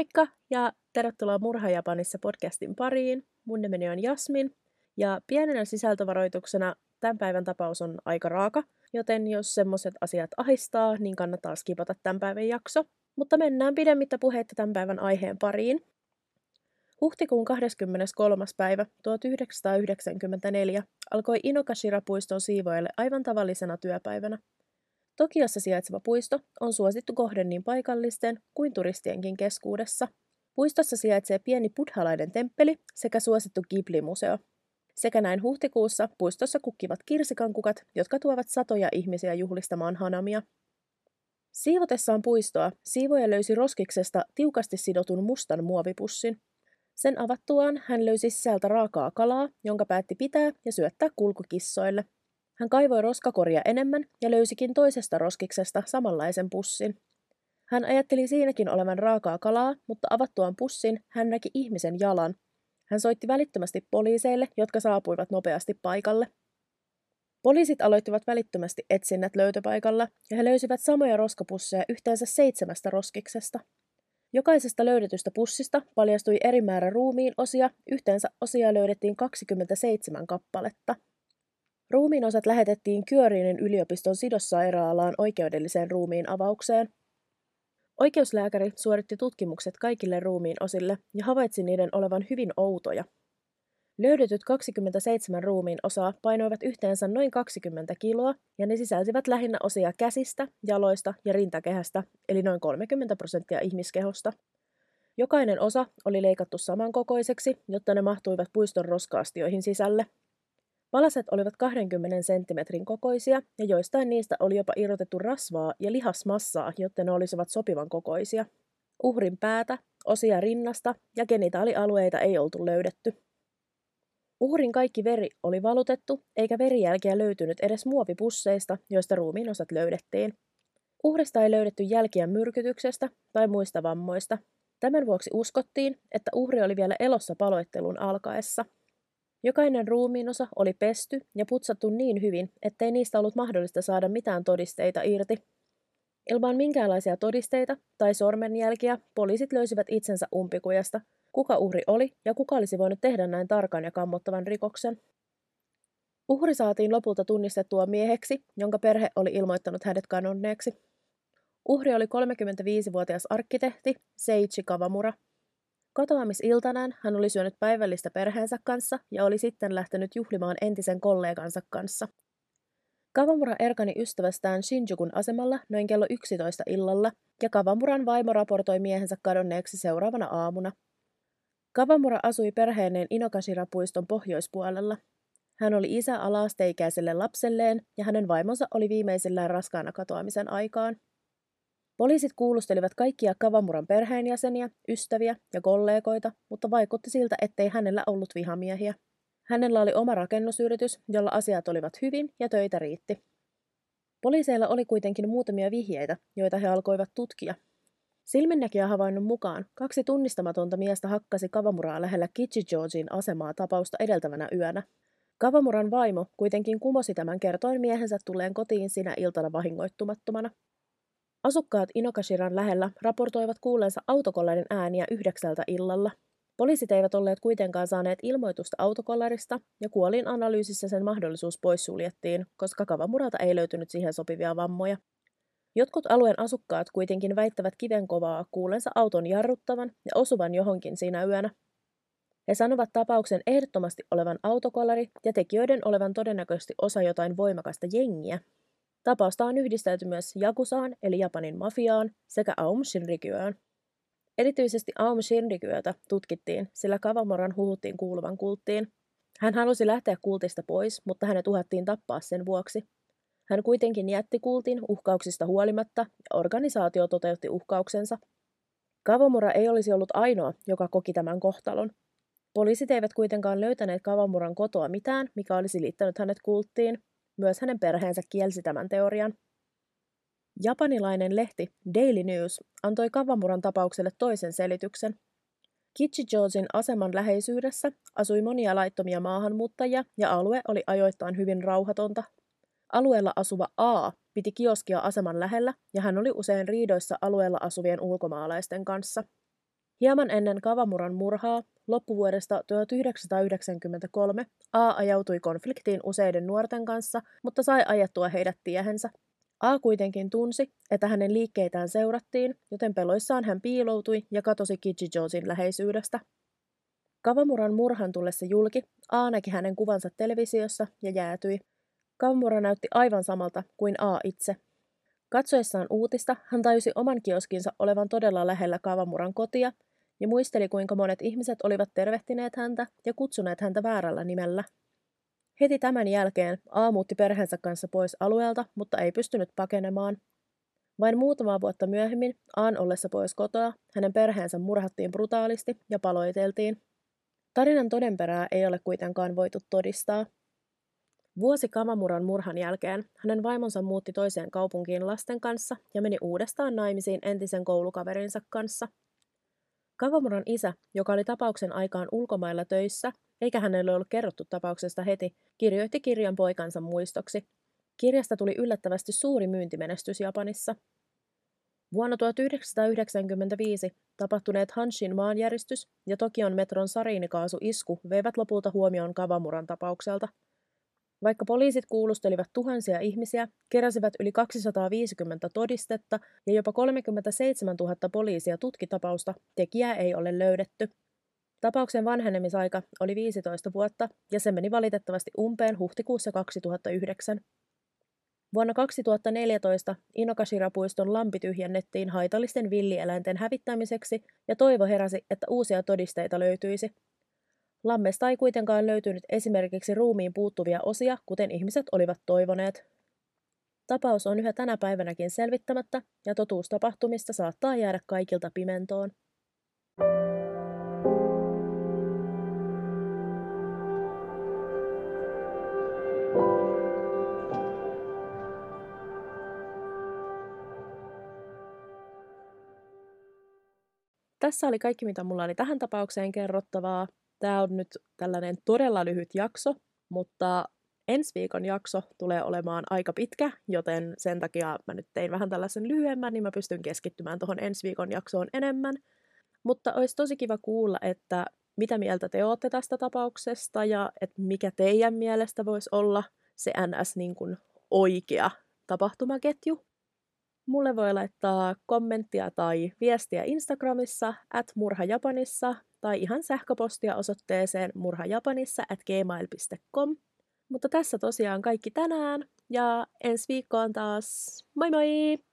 Moikka ja tervetuloa Murha Japanissa podcastin pariin. Mun nimeni on Jasmin ja pienenä sisältövaroituksena tämän päivän tapaus on aika raaka, joten jos semmoiset asiat ahistaa, niin kannattaa skipata tämän päivän jakso. Mutta mennään pidemmittä puheitta tämän päivän aiheen pariin. Huhtikuun 23. päivä 1994 alkoi Inokashira-puiston siivoille aivan tavallisena työpäivänä. Tokiossa sijaitseva puisto on suosittu kohde niin paikallisten kuin turistienkin keskuudessa. Puistossa sijaitsee pieni buddhalainen temppeli sekä suosittu Ghibli-museo. Sekä näin huhtikuussa puistossa kukkivat kirsikankukat, jotka tuovat satoja ihmisiä juhlistamaan hanamia. Siivotessaan puistoa siivoja löysi roskiksesta tiukasti sidotun mustan muovipussin. Sen avattuaan hän löysi sisältä raakaa kalaa, jonka päätti pitää ja syöttää kulkukissoille. Hän kaivoi roskakoria enemmän ja löysikin toisesta roskiksesta samanlaisen pussin. Hän ajatteli siinäkin olevan raakaa kalaa, mutta avattuaan pussin hän näki ihmisen jalan. Hän soitti välittömästi poliiseille, jotka saapuivat nopeasti paikalle. Poliisit aloittivat välittömästi etsinnät löytöpaikalla ja he löysivät samoja roskapusseja yhteensä seitsemästä roskiksesta. Jokaisesta löydetystä pussista paljastui eri määrä ruumiin osia, yhteensä osia löydettiin 27 kappaletta. Ruumiin osat lähetettiin Kyöriinin yliopiston sidossairaalaan oikeudelliseen ruumiin avaukseen. Oikeuslääkäri suoritti tutkimukset kaikille ruumiin osille ja havaitsi niiden olevan hyvin outoja. Löydetyt 27 ruumiin osaa painoivat yhteensä noin 20 kiloa ja ne sisälsivät lähinnä osia käsistä, jaloista ja rintakehästä, eli noin 30 prosenttia ihmiskehosta. Jokainen osa oli leikattu samankokoiseksi, jotta ne mahtuivat puiston roskaastioihin sisälle. Palaset olivat 20 senttimetrin kokoisia ja joistain niistä oli jopa irrotettu rasvaa ja lihasmassaa, jotta ne olisivat sopivan kokoisia. Uhrin päätä, osia rinnasta ja genitaalialueita ei oltu löydetty. Uhrin kaikki veri oli valutettu, eikä verijälkiä löytynyt edes muovipusseista, joista ruumiin osat löydettiin. Uhrista ei löydetty jälkiä myrkytyksestä tai muista vammoista. Tämän vuoksi uskottiin, että uhri oli vielä elossa paloittelun alkaessa – Jokainen ruumiinosa oli pesty ja putsattu niin hyvin, ettei niistä ollut mahdollista saada mitään todisteita irti. Ilman minkäänlaisia todisteita tai sormenjälkiä poliisit löysivät itsensä umpikujasta, kuka uhri oli ja kuka olisi voinut tehdä näin tarkan ja kammottavan rikoksen. Uhri saatiin lopulta tunnistettua mieheksi, jonka perhe oli ilmoittanut hänet kadonneeksi. Uhri oli 35-vuotias arkkitehti Seichi Kawamura, Katoamisiltanaan hän oli syönyt päivällistä perheensä kanssa ja oli sitten lähtenyt juhlimaan entisen kollegansa kanssa. Kavamura erkani ystävästään Shinjukun asemalla noin kello 11 illalla, ja Kavamuran vaimo raportoi miehensä kadonneeksi seuraavana aamuna. Kavamura asui perheeneen Inokashira-puiston pohjoispuolella. Hän oli isä alaasteikäiselle lapselleen, ja hänen vaimonsa oli viimeisillään raskaana katoamisen aikaan. Poliisit kuulustelivat kaikkia Kavamuran perheenjäseniä, ystäviä ja kollegoita, mutta vaikutti siltä, ettei hänellä ollut vihamiehiä. Hänellä oli oma rakennusyritys, jolla asiat olivat hyvin ja töitä riitti. Poliiseilla oli kuitenkin muutamia vihjeitä, joita he alkoivat tutkia. Silminnäkijä havainnon mukaan kaksi tunnistamatonta miestä hakkasi Kavamuraa lähellä Kichijojin asemaa tapausta edeltävänä yönä. Kavamuran vaimo kuitenkin kumosi tämän kertoen miehensä tulleen kotiin sinä iltana vahingoittumattomana. Asukkaat Inokashiran lähellä raportoivat kuulleensa autokollarin ääniä yhdeksältä illalla. Poliisit eivät olleet kuitenkaan saaneet ilmoitusta autokollarista ja kuolin analyysissä sen mahdollisuus poissuljettiin, koska Kavamuralta ei löytynyt siihen sopivia vammoja. Jotkut alueen asukkaat kuitenkin väittävät kivenkovaa kuulensa auton jarruttavan ja osuvan johonkin siinä yönä. He sanovat tapauksen ehdottomasti olevan autokollari ja tekijöiden olevan todennäköisesti osa jotain voimakasta jengiä, Tapausta on yhdistelty myös Jakusaan eli Japanin mafiaan sekä Aum Shinrikyöön. Erityisesti Aum Shinrikyötä tutkittiin, sillä Kavamoran huhuttiin kuuluvan kulttiin. Hän halusi lähteä kultista pois, mutta hänet uhattiin tappaa sen vuoksi. Hän kuitenkin jätti kultin uhkauksista huolimatta ja organisaatio toteutti uhkauksensa. Kavamura ei olisi ollut ainoa, joka koki tämän kohtalon. Poliisit eivät kuitenkaan löytäneet Kavamuran kotoa mitään, mikä olisi liittänyt hänet kulttiin, myös hänen perheensä kielsi tämän teorian. Japanilainen lehti Daily News antoi Kavamuran tapaukselle toisen selityksen. Kichijojin aseman läheisyydessä asui monia laittomia maahanmuuttajia ja alue oli ajoittain hyvin rauhatonta. Alueella asuva A piti kioskia aseman lähellä ja hän oli usein riidoissa alueella asuvien ulkomaalaisten kanssa. Hieman ennen Kavamuran murhaa, loppuvuodesta 1993, A ajautui konfliktiin useiden nuorten kanssa, mutta sai ajettua heidät tiehensä. A kuitenkin tunsi, että hänen liikkeitään seurattiin, joten peloissaan hän piiloutui ja katosi Kichijosin läheisyydestä. Kavamuran murhan tullessa julki, A näki hänen kuvansa televisiossa ja jäätyi. Kavamura näytti aivan samalta kuin A itse. Katsoessaan uutista hän tajusi oman kioskinsa olevan todella lähellä Kavamuran kotia ja muisteli kuinka monet ihmiset olivat tervehtineet häntä ja kutsuneet häntä väärällä nimellä. Heti tämän jälkeen A muutti perheensä kanssa pois alueelta, mutta ei pystynyt pakenemaan. Vain muutama vuotta myöhemmin, Aan ollessa pois kotoa, hänen perheensä murhattiin brutaalisti ja paloiteltiin. Tarinan todenperää ei ole kuitenkaan voitu todistaa. Vuosi Kamamuran murhan jälkeen hänen vaimonsa muutti toiseen kaupunkiin lasten kanssa ja meni uudestaan naimisiin entisen koulukaverinsa kanssa. Kavamuran isä, joka oli tapauksen aikaan ulkomailla töissä, eikä hänelle ollut kerrottu tapauksesta heti, kirjoitti kirjan poikansa muistoksi. Kirjasta tuli yllättävästi suuri myyntimenestys Japanissa. Vuonna 1995 tapahtuneet Hanshin maanjäristys ja Tokion metron sariinikaasuisku veivät lopulta huomioon Kavamuran tapaukselta. Vaikka poliisit kuulustelivat tuhansia ihmisiä, keräsivät yli 250 todistetta ja jopa 37 000 poliisia tutkitapausta, tekijää ei ole löydetty. Tapauksen vanhenemisaika oli 15 vuotta ja se meni valitettavasti umpeen huhtikuussa 2009. Vuonna 2014 Inokashira-puiston lampi tyhjennettiin haitallisten villieläinten hävittämiseksi ja toivo heräsi, että uusia todisteita löytyisi. Lammesta ei kuitenkaan löytynyt esimerkiksi ruumiin puuttuvia osia, kuten ihmiset olivat toivoneet. Tapaus on yhä tänä päivänäkin selvittämättä ja totuus tapahtumista saattaa jäädä kaikilta pimentoon. Tässä oli kaikki, mitä mulla oli tähän tapaukseen kerrottavaa. Tämä on nyt tällainen todella lyhyt jakso, mutta ensi viikon jakso tulee olemaan aika pitkä, joten sen takia mä nyt tein vähän tällaisen lyhyemmän, niin mä pystyn keskittymään tuohon ensi viikon jaksoon enemmän. Mutta olisi tosi kiva kuulla, että mitä mieltä te olette tästä tapauksesta ja että mikä teidän mielestä voisi olla se NS niin kuin oikea tapahtumaketju. Mulle voi laittaa kommenttia tai viestiä Instagramissa at murhajapanissa tai ihan sähköpostia osoitteeseen murhajapanissa at gmail.com. Mutta tässä tosiaan kaikki tänään ja ensi viikkoon taas. Moi moi!